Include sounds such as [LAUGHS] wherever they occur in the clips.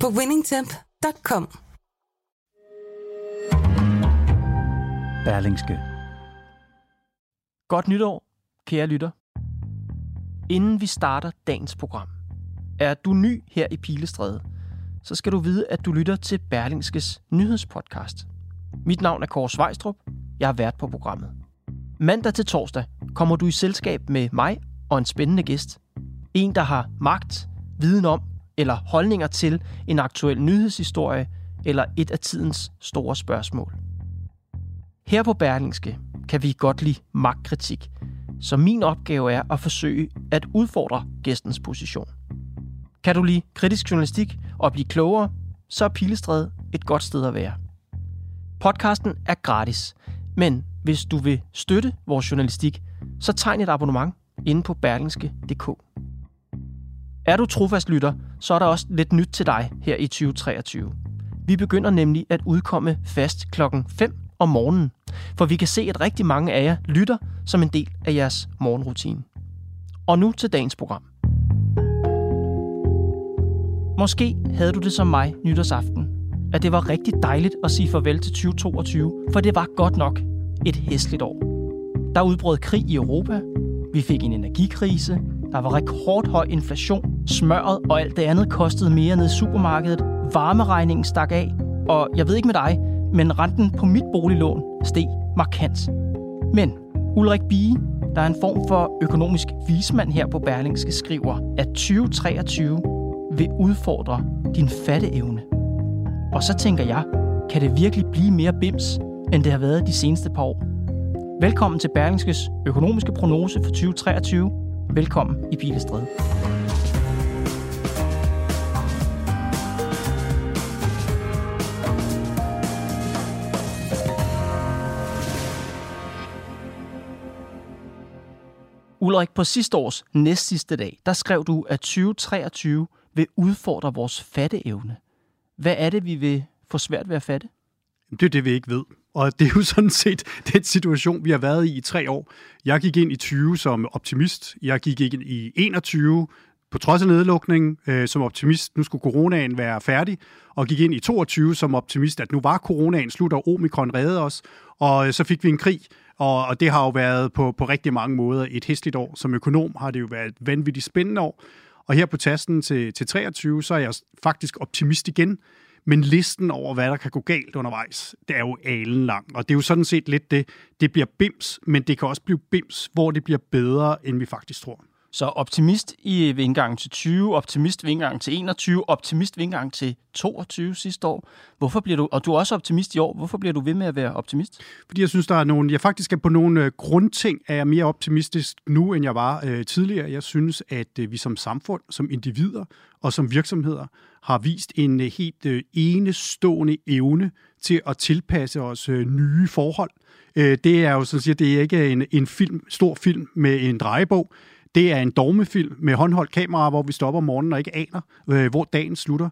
på winningtemp.com. Berlingske. Godt nytår, kære lytter. Inden vi starter dagens program, er du ny her i Pilestræde, så skal du vide, at du lytter til Berlingskes nyhedspodcast. Mit navn er Kåre Svejstrup. Jeg har været på programmet. Mandag til torsdag kommer du i selskab med mig og en spændende gæst. En, der har magt, viden om eller holdninger til en aktuel nyhedshistorie eller et af tidens store spørgsmål. Her på Berlingske kan vi godt lide magtkritik, så min opgave er at forsøge at udfordre gæstens position. Kan du lide kritisk journalistik og blive klogere, så er Pilestræde et godt sted at være. Podcasten er gratis, men hvis du vil støtte vores journalistik, så tegn et abonnement inde på berlingske.dk. Er du trofast lytter, så er der også lidt nyt til dig her i 2023. Vi begynder nemlig at udkomme fast klokken 5 om morgenen, for vi kan se, at rigtig mange af jer lytter som en del af jeres morgenrutine. Og nu til dagens program. Måske havde du det som mig nytårsaften, at det var rigtig dejligt at sige farvel til 2022, for det var godt nok et hæsligt år. Der udbrød krig i Europa, vi fik en energikrise, der var rekordhøj inflation, smøret og alt det andet kostede mere nede i supermarkedet, varmeregningen stak af, og jeg ved ikke med dig, men renten på mit boliglån steg markant. Men Ulrik Bie, der er en form for økonomisk vismand her på Berlingske, skriver, at 2023 vil udfordre din fatteevne. Og så tænker jeg, kan det virkelig blive mere bims, end det har været de seneste par år? Velkommen til Berlingskes økonomiske prognose for 2023. Velkommen i Pilestræde. Ulrik, på sidste års næst sidste dag, der skrev du, at 2023 vil udfordre vores fatteevne. Hvad er det, vi vil få svært ved at fatte? Det er det, vi ikke ved. Og det er jo sådan set [LAUGHS] den situation, vi har været i i tre år. Jeg gik ind i 20 som optimist. Jeg gik ind i 21 på trods af nedlukningen øh, som optimist. Nu skulle coronaen være færdig. Og gik ind i 22 som optimist, at nu var coronaen slut, og omikron redde os. Og øh, så fik vi en krig. Og, og det har jo været på, på rigtig mange måder et hæsligt år. Som økonom har det jo været et vanvittigt spændende år. Og her på tasten til, til 23, så er jeg faktisk optimist igen. Men listen over, hvad der kan gå galt undervejs, det er jo alen lang. Og det er jo sådan set lidt det, det bliver bims, men det kan også blive bims, hvor det bliver bedre, end vi faktisk tror. Så optimist i ved indgangen til 20, optimist ved indgangen til 21, optimist ved indgangen til 22 sidste år. Hvorfor bliver du, og du er også optimist i år, hvorfor bliver du ved med at være optimist? Fordi jeg synes, der er nogle, jeg faktisk er på nogle øh, grundting, er jeg mere optimistisk nu, end jeg var øh, tidligere. Jeg synes, at øh, vi som samfund, som individer og som virksomheder har vist en øh, helt øh, enestående evne til at tilpasse os øh, nye forhold. Øh, det er jo sådan siger, det er ikke en, en film, stor film med en drejebog. Det er en dogmefilm med håndholdt kamera, hvor vi stopper om morgenen og ikke aner, øh, hvor dagen slutter.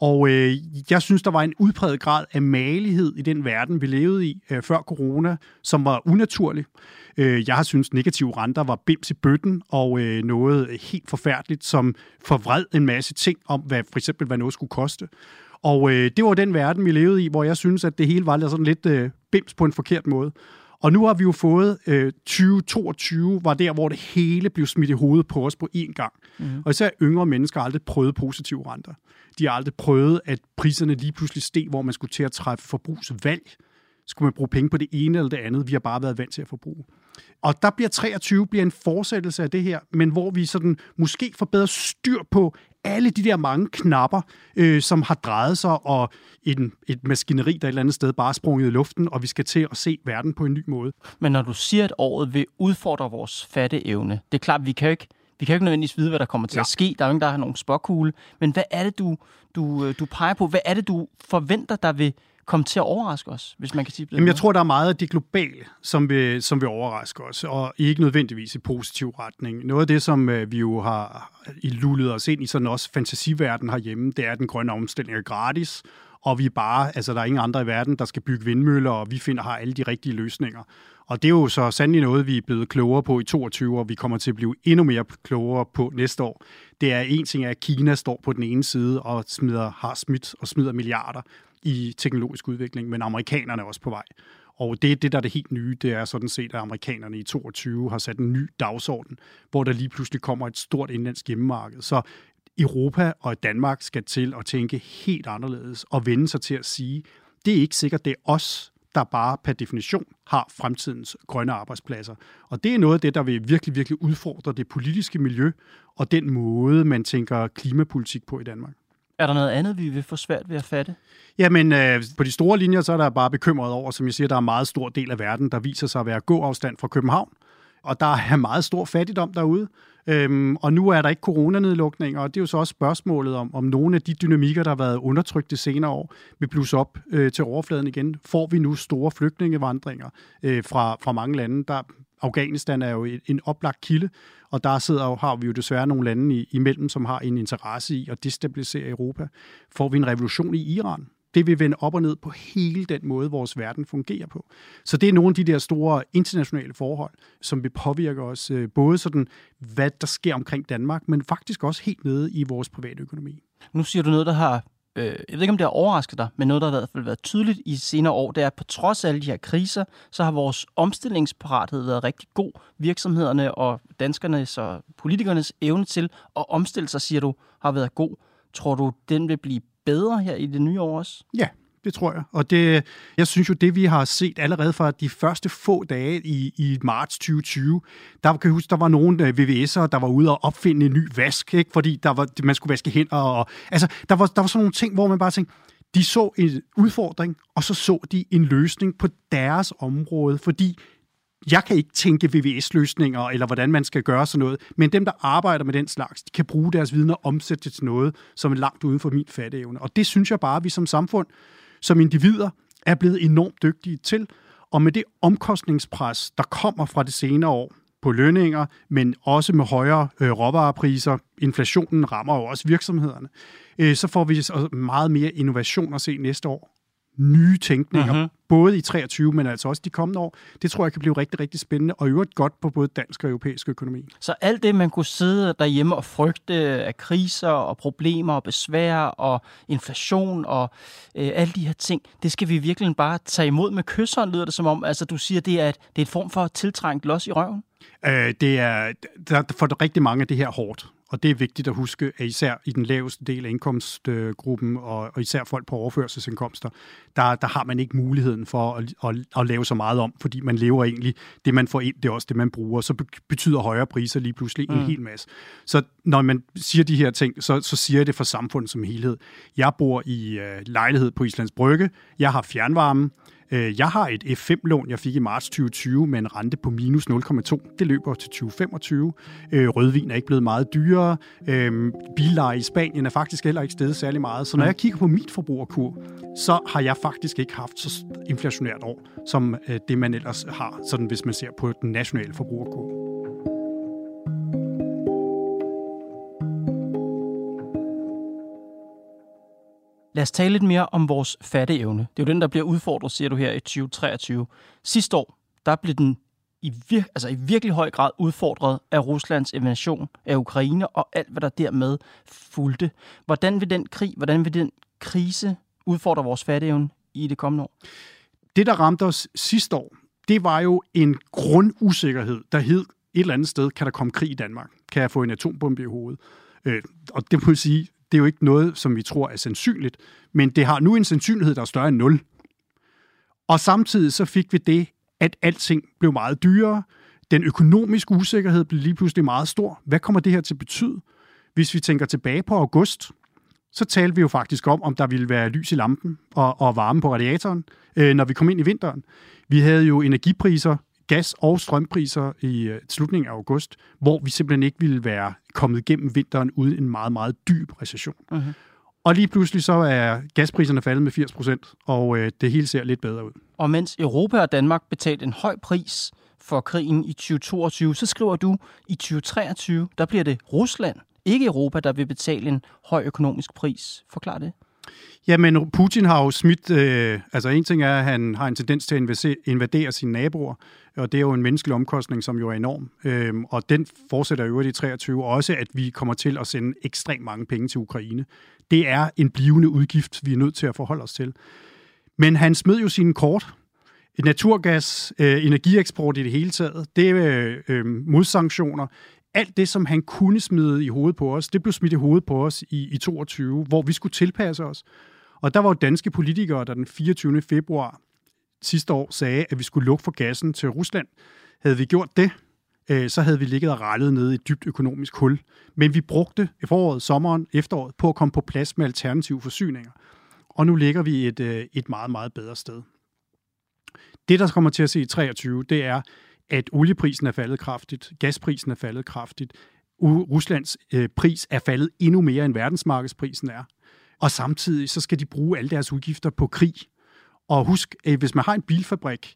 Og øh, jeg synes, der var en udpræget grad af malighed i den verden, vi levede i øh, før corona, som var unaturlig. Øh, jeg har synes, negative renter var bims i bøtten, og øh, noget helt forfærdeligt, som forvred en masse ting om, hvad for eksempel hvad noget skulle koste. Og øh, det var den verden, vi levede i, hvor jeg synes, at det hele var sådan lidt øh, bims på en forkert måde. Og nu har vi jo fået øh, 2022, var der, hvor det hele blev smidt i hovedet på os på én gang. Mm. Og især yngre mennesker har aldrig prøvet positive renter. De har aldrig prøvet, at priserne lige pludselig steg, hvor man skulle til at træffe forbrugsvalg. Skulle man bruge penge på det ene eller det andet? Vi har bare været vant til at forbruge. Og der bliver 23 bliver en fortsættelse af det her, men hvor vi sådan måske får bedre styr på alle de der mange knapper, øh, som har drejet sig, og en, et maskineri, der et eller andet sted bare er sprunget i luften, og vi skal til at se verden på en ny måde. Men når du siger, at året vil udfordre vores fatteevne, det er klart, vi kan jo ikke Vi kan jo ikke nødvendigvis vide, hvad der kommer til ja. at ske. Der er jo ingen, der har nogen spåkugle. Men hvad er det, du, du, øh, du peger på? Hvad er det, du forventer, der vil komme til at overraske os, hvis man kan sige det? Jamen, jeg tror, der er meget af det globale, som vil, som vil overraske os, og ikke nødvendigvis i positiv retning. Noget af det, som øh, vi jo har lullet os ind i sådan også fantasiverden herhjemme, det er, at den grønne omstilling er gratis, og vi bare, altså der er ingen andre i verden, der skal bygge vindmøller, og vi finder har alle de rigtige løsninger. Og det er jo så sandelig noget, vi er blevet klogere på i 22, og vi kommer til at blive endnu mere klogere på næste år. Det er en ting, at Kina står på den ene side og smider, har smidt og smider milliarder i teknologisk udvikling, men amerikanerne er også på vej. Og det er det, der er det helt nye, det er sådan set, at amerikanerne i 22 har sat en ny dagsorden, hvor der lige pludselig kommer et stort indlandsk hjemmemarked. Så Europa og Danmark skal til at tænke helt anderledes og vende sig til at sige, det er ikke sikkert, det er os, der bare per definition har fremtidens grønne arbejdspladser. Og det er noget af det, der vil virkelig, virkelig udfordre det politiske miljø og den måde, man tænker klimapolitik på i Danmark. Er der noget andet, vi vil få svært ved at fatte? Jamen, øh, på de store linjer, så er der bare bekymret over, som jeg siger, der er en meget stor del af verden, der viser sig at være gåafstand fra København. Og der er meget stor fattigdom derude. Øhm, og nu er der ikke coronanedlukninger, og det er jo så også spørgsmålet om, om nogle af de dynamikker, der har været undertrykt det senere år, vil blusse op øh, til overfladen igen. Får vi nu store flygtningevandringer øh, fra, fra mange lande? Der, Afghanistan er jo en oplagt kilde, og der sidder jo, har vi jo desværre nogle lande i, imellem, som har en interesse i at destabilisere Europa. Får vi en revolution i Iran? det vil vende op og ned på hele den måde, vores verden fungerer på. Så det er nogle af de der store internationale forhold, som vil påvirke os, øh, både sådan, hvad der sker omkring Danmark, men faktisk også helt nede i vores private økonomi. Nu siger du noget, der har øh, jeg ved ikke, om det har overrasket dig, men noget, der har i hvert fald været tydeligt i senere år, det er, at på trods af alle de her kriser, så har vores omstillingsparathed været rigtig god. Virksomhederne og danskernes og politikernes evne til at omstille sig, siger du, har været god. Tror du, den vil blive bedre her i det nye år også? Ja, det tror jeg. Og det, jeg synes jo, det vi har set allerede fra de første få dage i, i marts 2020, der kan jeg huske, der var nogle øh, VVS'ere, der var ude og opfinde en ny vask, ikke? fordi der var, man skulle vaske hænder. Og, altså, der var, der var sådan nogle ting, hvor man bare tænkte, de så en udfordring, og så så de en løsning på deres område, fordi jeg kan ikke tænke VVS-løsninger, eller hvordan man skal gøre sådan noget, men dem, der arbejder med den slags, de kan bruge deres viden og omsætte det til noget, som er langt uden for min fatteevne. Og det synes jeg bare, at vi som samfund, som individer, er blevet enormt dygtige til. Og med det omkostningspres, der kommer fra det senere år, på lønninger, men også med højere øh, råvarepriser. Inflationen rammer jo også virksomhederne. Øh, så får vi meget mere innovation at se næste år nye tænkninger, uh-huh. både i 23, men altså også de kommende år. Det tror jeg kan blive rigtig, rigtig spændende, og i øvrigt godt på både dansk og europæisk økonomi. Så alt det, man kunne sidde derhjemme og frygte af kriser og problemer og besvær og inflation og øh, alle de her ting, det skal vi virkelig bare tage imod med kysseren, lyder det som om. Altså, du siger, det er, et, det er et form for tiltrængt los i røven? Øh, det er, der, for rigtig mange af det her hårdt. Og det er vigtigt at huske, at især i den laveste del af indkomstgruppen, og, og især folk på overførselsindkomster, der, der har man ikke muligheden for at, at, at lave så meget om, fordi man lever egentlig, det man får ind, det er også det, man bruger. Så betyder højere priser lige pludselig en mm. hel masse. Så når man siger de her ting, så, så siger jeg det for samfundet som helhed. Jeg bor i uh, lejlighed på Islands Brygge. Jeg har fjernvarme. Øh, jeg har et F5-lån, jeg fik i marts 2020 med en rente på minus 0,2. Det løber til 2025. Øh, rødvin er ikke blevet meget dyrere. Øh, billeje i Spanien er faktisk heller ikke steget særlig meget. Så når jeg kigger på mit forbrugerkur, så har jeg faktisk ikke haft så inflationært år, som det man ellers har, sådan hvis man ser på den nationale forbrugerkur. Lad os tale lidt mere om vores fatteevne. Det er jo den, der bliver udfordret, siger du her i 2023. Sidste år, der blev den i, vir- altså i virkelig høj grad udfordret af Ruslands invasion af Ukraine og alt, hvad der dermed fulgte. Hvordan vil den krig, hvordan vil den krise udfordre vores fatteevne i det kommende år? Det, der ramte os sidste år, det var jo en grundusikkerhed, der hed et eller andet sted, kan der komme krig i Danmark? Kan jeg få en atombombe i hovedet? Øh, og det må jeg sige, det er jo ikke noget, som vi tror er sandsynligt, men det har nu en sandsynlighed, der er større end 0. Og samtidig så fik vi det, at alting blev meget dyrere. Den økonomiske usikkerhed blev lige pludselig meget stor. Hvad kommer det her til at betyde? Hvis vi tænker tilbage på august, så talte vi jo faktisk om, om der ville være lys i lampen og, og varme på radiatoren, øh, når vi kom ind i vinteren. Vi havde jo energipriser gas- og strømpriser i øh, slutningen af august, hvor vi simpelthen ikke ville være kommet igennem vinteren uden en meget, meget dyb recession. Mhm. Og lige pludselig så er gaspriserne faldet med 80 procent, og øh, det hele ser lidt bedre ud. Og mens Europa og Danmark betalte en høj pris for krigen i 2022, så skriver du, i 2023, der bliver det Rusland, ikke Europa, der vil betale en høj økonomisk pris. Forklar det. Jamen, Putin har jo smidt... Øh, altså, en ting er, at han har en tendens til at invadere sine naboer, og det er jo en menneskelig omkostning, som jo er enorm. Øhm, og den fortsætter jo i 23 også, at vi kommer til at sende ekstremt mange penge til Ukraine. Det er en blivende udgift, vi er nødt til at forholde os til. Men han smed jo sine kort. Naturgas, øh, energieksport i det hele taget, det er øh, øh modsanktioner. Alt det, som han kunne smide i hovedet på os, det blev smidt i hovedet på os i, i 22, hvor vi skulle tilpasse os. Og der var jo danske politikere, der den 24. februar sidste år sagde, at vi skulle lukke for gassen til Rusland. Havde vi gjort det, øh, så havde vi ligget og rettet ned i et dybt økonomisk hul. Men vi brugte foråret, sommeren, efteråret på at komme på plads med alternative forsyninger. Og nu ligger vi et, øh, et meget, meget bedre sted. Det, der kommer til at se i 23, det er, at olieprisen er faldet kraftigt, gasprisen er faldet kraftigt, Ruslands øh, pris er faldet endnu mere, end verdensmarkedsprisen er. Og samtidig så skal de bruge alle deres udgifter på krig. Og husk, at hvis man har en bilfabrik,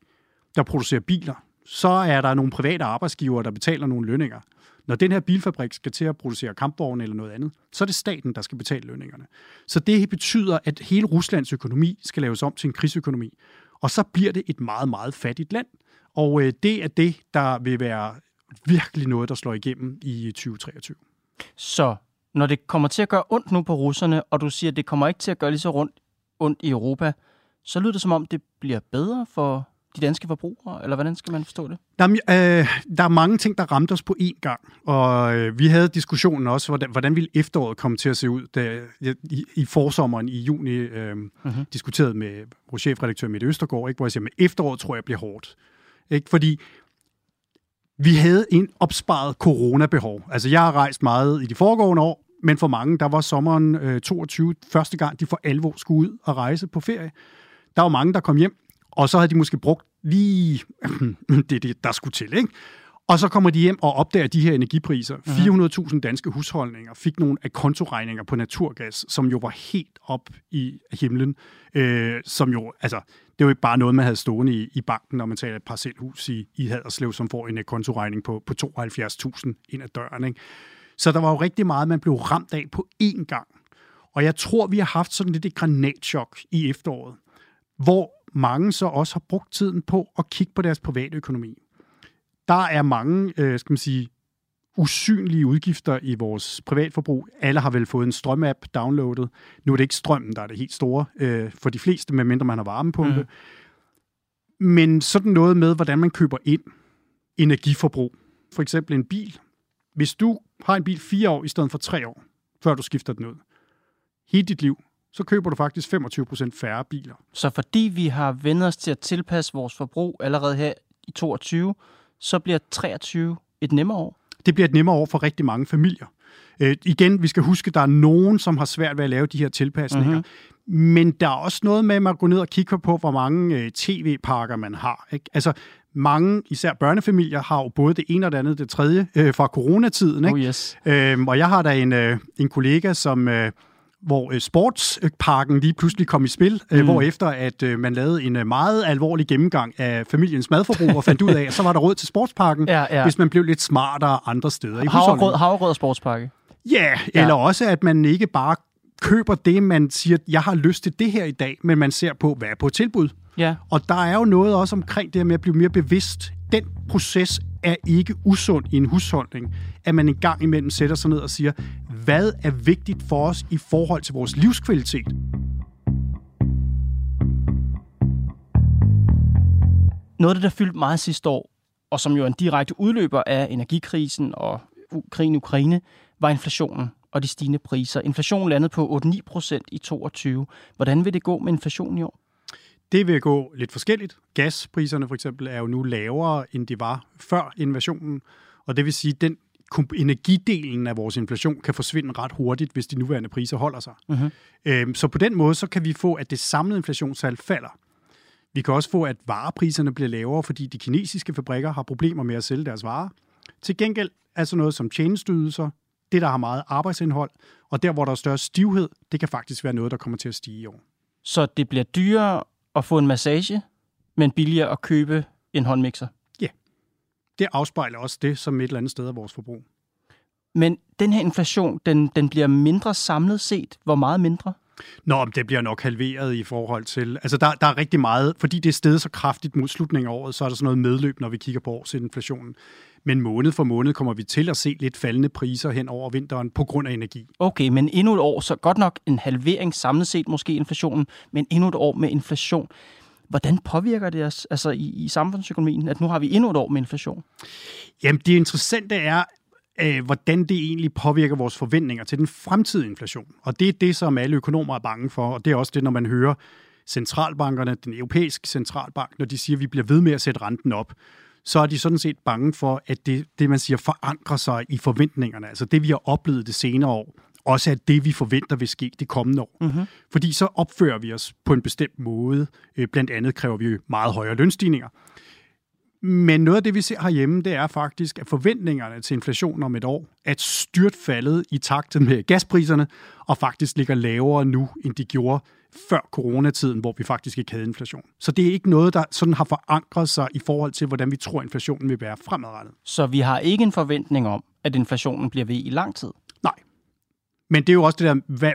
der producerer biler, så er der nogle private arbejdsgivere, der betaler nogle lønninger. Når den her bilfabrik skal til at producere kampvogne eller noget andet, så er det staten, der skal betale lønningerne. Så det betyder, at hele Ruslands økonomi skal laves om til en krigsøkonomi. Og så bliver det et meget, meget fattigt land. Og øh, det er det, der vil være virkelig noget, der slår igennem i øh, 2023. Så når det kommer til at gøre ondt nu på russerne, og du siger, at det kommer ikke til at gøre lige så rundt, ondt i Europa, så lyder det som om, det bliver bedre for de danske forbrugere, eller hvordan skal man forstå det? Jamen, øh, der er mange ting, der ramte os på én gang, og øh, vi havde diskussionen også, hvordan, hvordan ville efteråret komme til at se ud, da jeg i, i forsommeren i juni øh, uh-huh. diskuterede med vores chefredaktør Mette Østergaard, ikke, hvor jeg siger, at efteråret tror jeg bliver hårdt. Ikke? Fordi vi havde en opsparet coronabehov. Altså, jeg har rejst meget i de foregående år, men for mange, der var sommeren øh, 22 første gang, de for alvor skulle ud og rejse på ferie. Der var mange, der kom hjem, og så havde de måske brugt lige [CLEARS THROAT] det, det der skulle til, ikke? Og så kommer de hjem og opdager de her energipriser. 400.000 danske husholdninger fik nogle af kontoregninger på naturgas, som jo var helt op i himlen. Øh, som jo, altså, det jo ikke bare noget, man havde stående i, i banken, når man tager et parcelhus i, i Haderslev, som får en kontoregning på, på 72.000 ind ad døren. Ikke? Så der var jo rigtig meget, man blev ramt af på én gang. Og jeg tror, vi har haft sådan lidt et granatchok i efteråret, hvor mange så også har brugt tiden på at kigge på deres private økonomi. Der er mange, øh, skal man sige, usynlige udgifter i vores privatforbrug. Alle har vel fået en strømapp downloadet. Nu er det ikke strømmen, der er det helt store øh, for de fleste, medmindre man har varmepumpe. Mm. Men sådan noget med, hvordan man køber ind energiforbrug. For eksempel en bil. Hvis du har en bil fire år i stedet for tre år, før du skifter den ud, hele dit liv, så køber du faktisk 25% færre biler. Så fordi vi har vendt os til at tilpasse vores forbrug allerede her i 22, så bliver 23 et nemmere år? Det bliver et nemmere år for rigtig mange familier. Øh, igen, vi skal huske, at der er nogen, som har svært ved at lave de her tilpasninger. Mm-hmm. Men der er også noget med, at man går ned og kigger på, hvor mange øh, tv-pakker man har. Ikke? Altså, mange, især børnefamilier, har jo både det ene og det andet, det tredje øh, fra coronatiden. Ikke? Oh yes. Øhm, og jeg har da en, øh, en kollega, som... Øh, hvor øh, sportsparken lige pludselig kom i spil, øh, hvor efter at øh, man lavede en øh, meget alvorlig gennemgang af familiens madforbrug og fandt ud af, at så var der råd til sportsparken, Ja, ja. hvis man blev lidt smartere andre steder i Havregrød, havregrød og sportspakke. Ja, eller også at man ikke bare køber det, man siger, jeg har lyst til det her i dag, men man ser på, hvad er på tilbud. Ja. Og der er jo noget også omkring det med at blive mere bevidst. Den proces er ikke usund i en husholdning, at man en gang imellem sætter sig ned og siger, hvad er vigtigt for os i forhold til vores livskvalitet? Noget af det, der fyldte meget sidste år, og som jo er en direkte udløber af energikrisen og krigen i Ukraine, var inflationen og de stigende priser. Inflationen landede på 8-9 procent i 22. Hvordan vil det gå med inflationen i år? Det vil gå lidt forskelligt. Gaspriserne for eksempel er jo nu lavere, end de var før invasionen, og det vil sige, at den energidelen af vores inflation kan forsvinde ret hurtigt, hvis de nuværende priser holder sig. Øhm, så på den måde, så kan vi få, at det samlede inflationstal falder. Vi kan også få, at varepriserne bliver lavere, fordi de kinesiske fabrikker har problemer med at sælge deres varer. Til gengæld er sådan noget som tjenesteydelser, det der har meget arbejdsindhold, og der hvor der er større stivhed, det kan faktisk være noget, der kommer til at stige i år. Så det bliver dyrere at få en massage, men billigere at købe en håndmixer? Det afspejler også det som et eller andet sted af vores forbrug. Men den her inflation, den, den bliver mindre samlet set. Hvor meget mindre? Nå, men det bliver nok halveret i forhold til... Altså, der, der er rigtig meget... Fordi det er stedet så kraftigt mod slutningen af året, så er der sådan noget medløb, når vi kigger på årsinflationen. Men måned for måned kommer vi til at se lidt faldende priser hen over vinteren på grund af energi. Okay, men endnu et år, så godt nok en halvering samlet set måske inflationen, men endnu et år med inflation. Hvordan påvirker det os altså i, i samfundsøkonomien, at nu har vi endnu et år med inflation? Jamen, det interessante er, øh, hvordan det egentlig påvirker vores forventninger til den fremtidige inflation. Og det er det, som alle økonomer er bange for, og det er også det, når man hører centralbankerne, den europæiske centralbank, når de siger, at vi bliver ved med at sætte renten op, så er de sådan set bange for, at det, det man siger, forankrer sig i forventningerne. Altså det, vi har oplevet det senere år, også er det, vi forventer vil ske det kommende år. Mm-hmm. Fordi så opfører vi os på en bestemt måde. Øh, blandt andet kræver vi meget højere lønstigninger. Men noget af det, vi ser herhjemme, det er faktisk, at forventningerne til inflation om et år er et styrt faldet i takt med gaspriserne, og faktisk ligger lavere nu, end de gjorde før coronatiden, hvor vi faktisk ikke havde inflation. Så det er ikke noget, der sådan har forankret sig i forhold til, hvordan vi tror, inflationen vil være fremadrettet. Så vi har ikke en forventning om, at inflationen bliver ved i lang tid? Nej. Men det er jo også det der, hvad,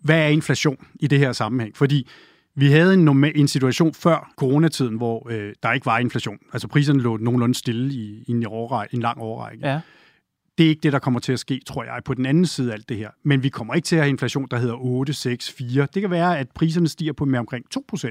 hvad er inflation i det her sammenhæng? Fordi vi havde en, normal, en situation før coronatiden, hvor øh, der ikke var inflation. Altså priserne lå nogenlunde stille i, i en, årrække, en lang årrække. Ja. Det er ikke det, der kommer til at ske, tror jeg, på den anden side af alt det her. Men vi kommer ikke til at have inflation, der hedder 8, 6, 4. Det kan være, at priserne stiger på med omkring 2%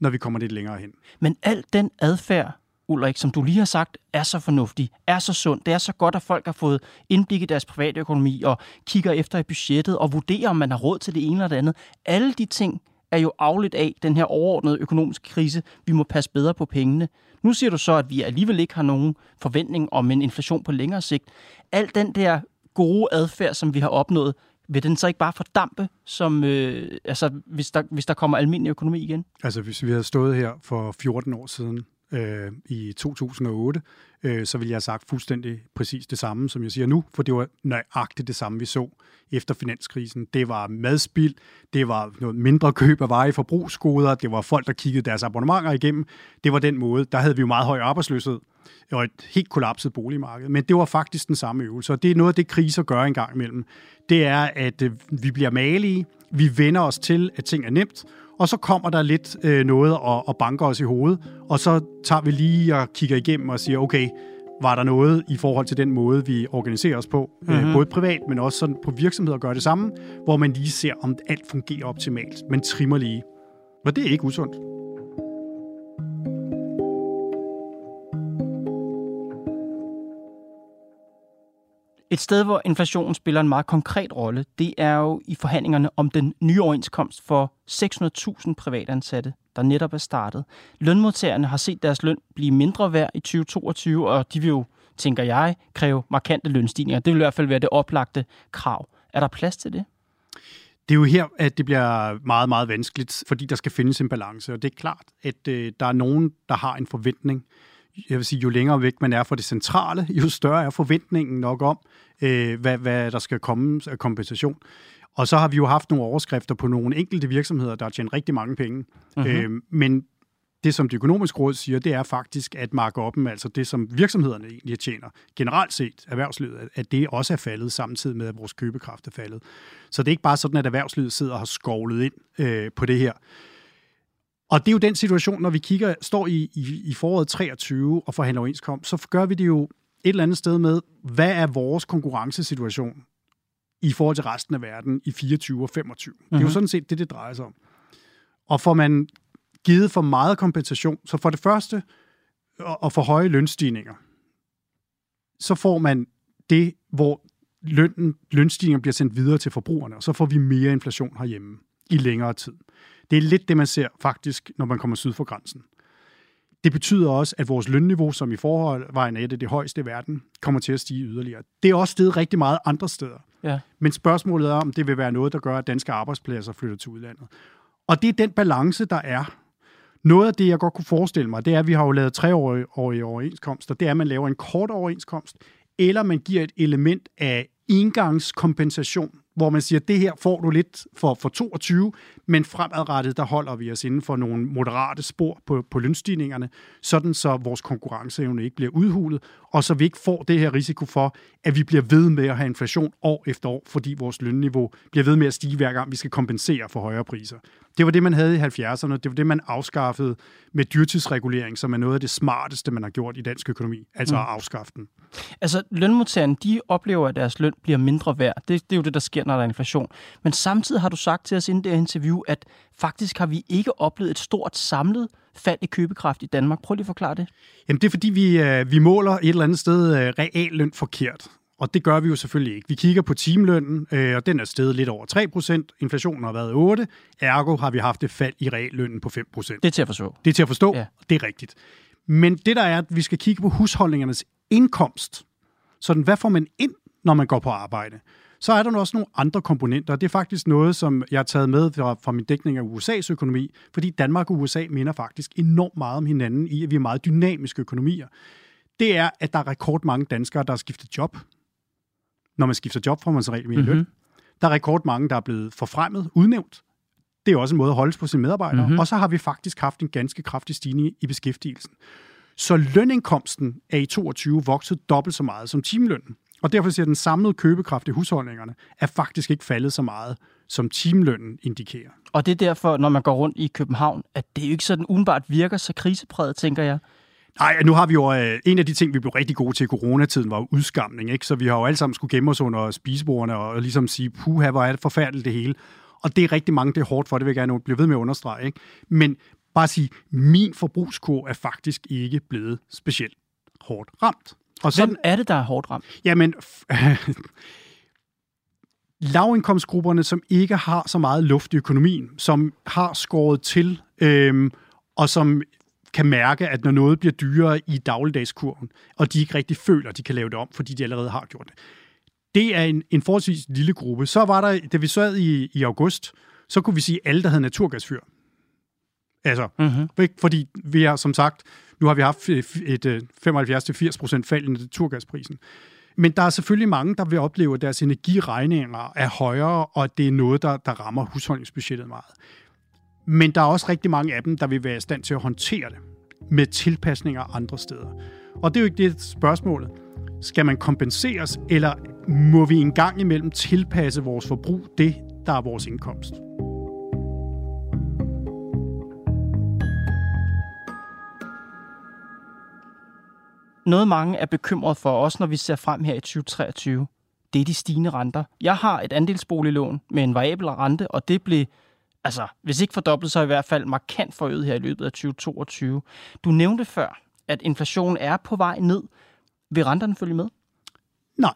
når vi kommer lidt længere hen. Men al den adfærd, Ulrik, som du lige har sagt, er så fornuftig, er så sund. Det er så godt, at folk har fået indblik i deres private økonomi og kigger efter i budgettet og vurderer, om man har råd til det ene eller det andet. Alle de ting er jo afledt af den her overordnede økonomiske krise. Vi må passe bedre på pengene. Nu siger du så, at vi alligevel ikke har nogen forventning om en inflation på længere sigt. Al den der gode adfærd, som vi har opnået, vil den så ikke bare fordampe, som, øh, altså, hvis, der, hvis der kommer almindelig økonomi igen? Altså, hvis vi havde stået her for 14 år siden, øh, i 2008, øh, så ville jeg have sagt fuldstændig præcis det samme, som jeg siger nu, for det var nøjagtigt det samme, vi så efter finanskrisen. Det var madspild, det var noget mindre køb af veje forbrugsgoder, det var folk, der kiggede deres abonnementer igennem. Det var den måde. Der havde vi jo meget høj arbejdsløshed og et helt kollapset boligmarked. Men det var faktisk den samme øvelse, og det er noget af det, kriser gør en gang imellem. Det er, at øh, vi bliver malige, vi vender os til, at ting er nemt, og så kommer der lidt øh, noget og, og banker os i hovedet, og så tager vi lige og kigger igennem og siger, okay, var der noget i forhold til den måde, vi organiserer os på, mm-hmm. øh, mhm. både privat, men også sådan på virksomheder gør det samme, hvor man lige ser, om alt fungerer optimalt, men trimmer lige. Og det er ikke usundt. Et sted, hvor inflationen spiller en meget konkret rolle, det er jo i forhandlingerne om den nye overenskomst for 600.000 privatansatte, der netop er startet. Lønmodtagerne har set deres løn blive mindre værd i 2022, og de vil jo, tænker jeg, kræve markante lønstigninger. Det vil i hvert fald være det oplagte krav. Er der plads til det? Det er jo her, at det bliver meget, meget vanskeligt, fordi der skal findes en balance. Og det er klart, at øh, der er nogen, der har en forventning jeg vil sige, jo længere væk man er fra det centrale, jo større er forventningen nok om, øh, hvad, hvad der skal komme af kompensation. Og så har vi jo haft nogle overskrifter på nogle enkelte virksomheder, der har tjent rigtig mange penge. Uh-huh. Øh, men det, som det økonomiske råd siger, det er faktisk, at markuppen, altså det, som virksomhederne egentlig tjener, generelt set erhvervslivet, at det også er faldet samtidig med, at vores købekraft er faldet. Så det er ikke bare sådan, at erhvervslivet sidder og har skovlet ind øh, på det her. Og det er jo den situation, når vi kigger, står i, i, i foråret 23 og forhandler overenskomst, så gør vi det jo et eller andet sted med, hvad er vores konkurrencesituation i forhold til resten af verden i 24 og 25. Mm-hmm. Det er jo mhm. sådan set det, det drejer sig om. Og får man givet for meget kompensation, så for det første, og for høje lønstigninger, så får man det, hvor lønnen, lønstigninger bliver sendt videre til forbrugerne, og så får vi mere inflation herhjemme i længere tid. Det er lidt det, man ser faktisk, når man kommer syd for grænsen. Det betyder også, at vores lønniveau, som i forvejen er et af det højeste i verden, kommer til at stige yderligere. Det er også steget rigtig meget andre steder. Ja. Men spørgsmålet er, om det vil være noget, der gør, at danske arbejdspladser flytter til udlandet. Og det er den balance, der er. Noget af det, jeg godt kunne forestille mig, det er, at vi har jo lavet treårige overenskomster. Det er, at man laver en kort overenskomst, eller man giver et element af engangskompensation, hvor man siger, at det her får du lidt for, for 22, men fremadrettet, der holder vi os inden for nogle moderate spor på, på lønstigningerne, sådan så vores konkurrenceevne ikke bliver udhulet, og så vi ikke får det her risiko for, at vi bliver ved med at have inflation år efter år, fordi vores lønniveau bliver ved med at stige hver gang, vi skal kompensere for højere priser. Det var det, man havde i 70'erne. Det var det, man afskaffede med dyrtidsregulering, som er noget af det smarteste, man har gjort i dansk økonomi, altså mm. at afskaffe den. Altså, lønmodtagerne, de oplever, at deres løn bliver mindre værd. Det, det er jo det, der sker, når der er inflation. Men samtidig har du sagt til os inden det her interview, at faktisk har vi ikke oplevet et stort samlet fald i købekraft i Danmark. Prøv lige at forklare det. Jamen, det er fordi, vi, øh, vi måler et eller andet sted øh, realløn forkert. Og det gør vi jo selvfølgelig ikke. Vi kigger på timelønnen, øh, og den er steget lidt over 3% Inflationen har været 8 Ergo har vi haft et fald i reallønnen på 5% Det er til at forstå. Det er til at forstå. Ja. Det er rigtigt. Men det der er, at vi skal kigge på husholdningernes indkomst. Sådan, hvad får man ind, når man går på arbejde? Så er der også nogle andre komponenter, det er faktisk noget, som jeg har taget med fra, fra min dækning af USA's økonomi, fordi Danmark og USA minder faktisk enormt meget om hinanden i, at vi er meget dynamiske økonomier. Det er, at der er rekordmange danskere, der har skiftet job når man skifter job, får man så rigtig mere mm-hmm. løn. Der er rekordmange, der er blevet forfremmet, udnævnt. Det er også en måde at holde på sine medarbejdere. Mm-hmm. Og så har vi faktisk haft en ganske kraftig stigning i beskæftigelsen. Så lønindkomsten er i 22 vokset dobbelt så meget som timelønnen. Og derfor siger den samlede købekraft i husholdningerne er faktisk ikke faldet så meget, som timelønnen indikerer. Og det er derfor, når man går rundt i København, at det jo ikke sådan udenbart virker så krisepræget, tænker jeg. Nej, nu har vi jo øh, en af de ting, vi blev rigtig gode til i coronatiden, var udskamning. Ikke? Så vi har jo alle sammen skulle gemme os under spisebordene og, og ligesom sige, puha, hvor er det forfærdeligt det hele. Og det er rigtig mange, det er hårdt for, det vil jeg gerne blive ved med at understrege. Ikke? Men bare sige, min forbrugskur er faktisk ikke blevet specielt hårdt ramt. Og sådan, Hvem er det, der er hårdt ramt? Jamen, [LAUGHS] lavindkomstgrupperne, som ikke har så meget luft i økonomien, som har skåret til, øhm, og som kan mærke, at når noget bliver dyrere i dagligdagskurven, og de ikke rigtig føler, at de kan lave det om, fordi de allerede har gjort det. Det er en, en forholdsvis lille gruppe. Så var der, da vi sad i, i august, så kunne vi sige alle, der havde naturgasfyr. Altså, mm-hmm. fordi vi har som sagt, nu har vi haft et 75-80% fald i naturgasprisen. Men der er selvfølgelig mange, der vil opleve, at deres energiregninger er højere, og at det er noget, der, der rammer husholdningsbudgettet meget. Men der er også rigtig mange af dem, der vil være i stand til at håndtere det med tilpasninger andre steder. Og det er jo ikke det spørgsmålet. Skal man kompenseres, eller må vi en gang imellem tilpasse vores forbrug det, der er vores indkomst? Noget mange er bekymret for, også når vi ser frem her i 2023, det er de stigende renter. Jeg har et andelsboliglån med en variabel rente, og det blev altså, hvis ikke fordoblet, så i hvert fald markant forøget her i løbet af 2022. Du nævnte før, at inflationen er på vej ned. Vil renterne følge med? Nej.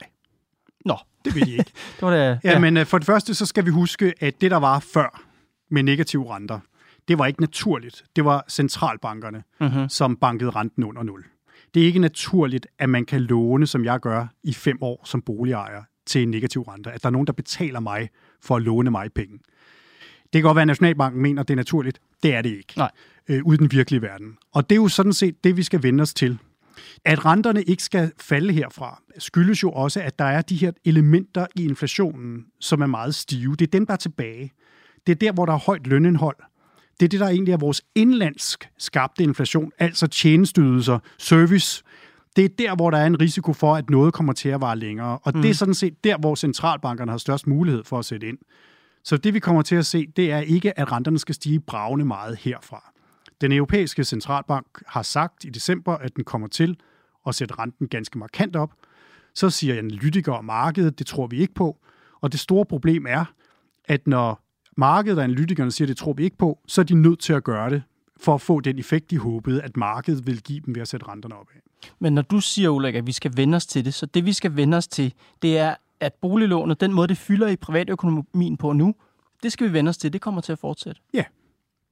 Nå. Det vil de ikke. [LAUGHS] det var det, ja, ja, men øh, for det første, så skal vi huske, at det, der var før med negative renter, det var ikke naturligt. Det var centralbankerne, uh-huh. som bankede renten under nul. Det er ikke naturligt, at man kan låne, som jeg gør, i fem år som boligejer til en negativ rente. At der er nogen, der betaler mig for at låne mig penge. Det kan godt være, at Nationalbanken mener, at det er naturligt. Det er det ikke. Nej. Øh, ude i den virkelige verden. Og det er jo sådan set det, vi skal vende os til. At renterne ikke skal falde herfra, skyldes jo også, at der er de her elementer i inflationen, som er meget stive. Det er dem, der er tilbage. Det er der, hvor der er højt lønindhold. Det er det, der egentlig er vores indlandsk skabte inflation, altså tjenesteydelser, service. Det er der, hvor der er en risiko for, at noget kommer til at vare længere. Og mm. det er sådan set der, hvor centralbankerne har størst mulighed for at sætte ind. Så det vi kommer til at se, det er ikke, at renterne skal stige bravende meget herfra. Den europæiske centralbank har sagt i december, at den kommer til at sætte renten ganske markant op. Så siger analytikere og markedet, det tror vi ikke på. Og det store problem er, at når markedet og analytikerne siger, det tror vi ikke på, så er de nødt til at gøre det for at få den effekt, de håbede, at markedet vil give dem ved at sætte renterne op af. Men når du siger, Ulrik, at vi skal vende os til det, så det vi skal vende os til, det er, at boliglånet, den måde, det fylder i privatøkonomien på nu, det skal vi vende os til. Det kommer til at fortsætte. Ja,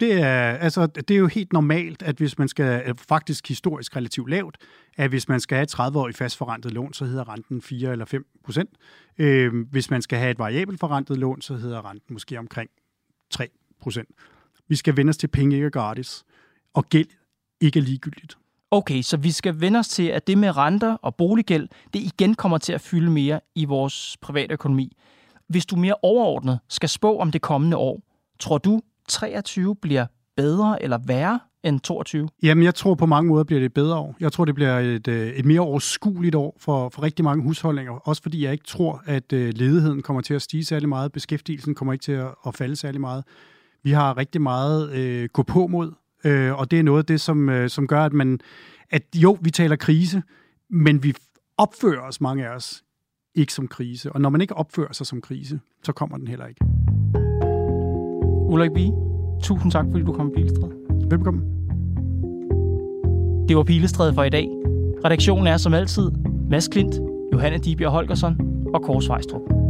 det er, altså, det er jo helt normalt, at hvis man skal, øh, faktisk historisk relativt lavt, at hvis man skal have et 30-årigt fastforrentet lån, så hedder renten 4 eller 5 procent. Øh, hvis man skal have et variabelt forrentet lån, så hedder renten måske omkring 3 procent. Vi skal vende os til, penge ikke er gratis. og gæld ikke er ligegyldigt. Okay, så vi skal vende os til, at det med renter og boliggæld, det igen kommer til at fylde mere i vores private økonomi. Hvis du mere overordnet skal spå om det kommende år, tror du, 23 bliver bedre eller værre end 22? Jamen, jeg tror på mange måder bliver det et bedre år. Jeg tror, det bliver et, øh, et mere overskueligt år for, for rigtig mange husholdninger. Også fordi jeg ikke tror, at øh, ledigheden kommer til at stige særlig meget. Beskæftigelsen kommer ikke til at, at falde særlig meget. Vi har rigtig meget øh, gå på mod, øh, og det er noget af det, som, øh, som gør, at man, at jo, vi taler krise, men vi opfører os, mange af os, ikke som krise. Og når man ikke opfører sig som krise, så kommer den heller ikke. Ulrik Bie, tusind tak, fordi du kom i Pilestræde. Velkommen. Det var Pilestræde for i dag. Redaktionen er som altid Mads Klint, Johanne Dibjerg Holgersson og Kåre Svejstrup.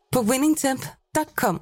på winningtemp.com.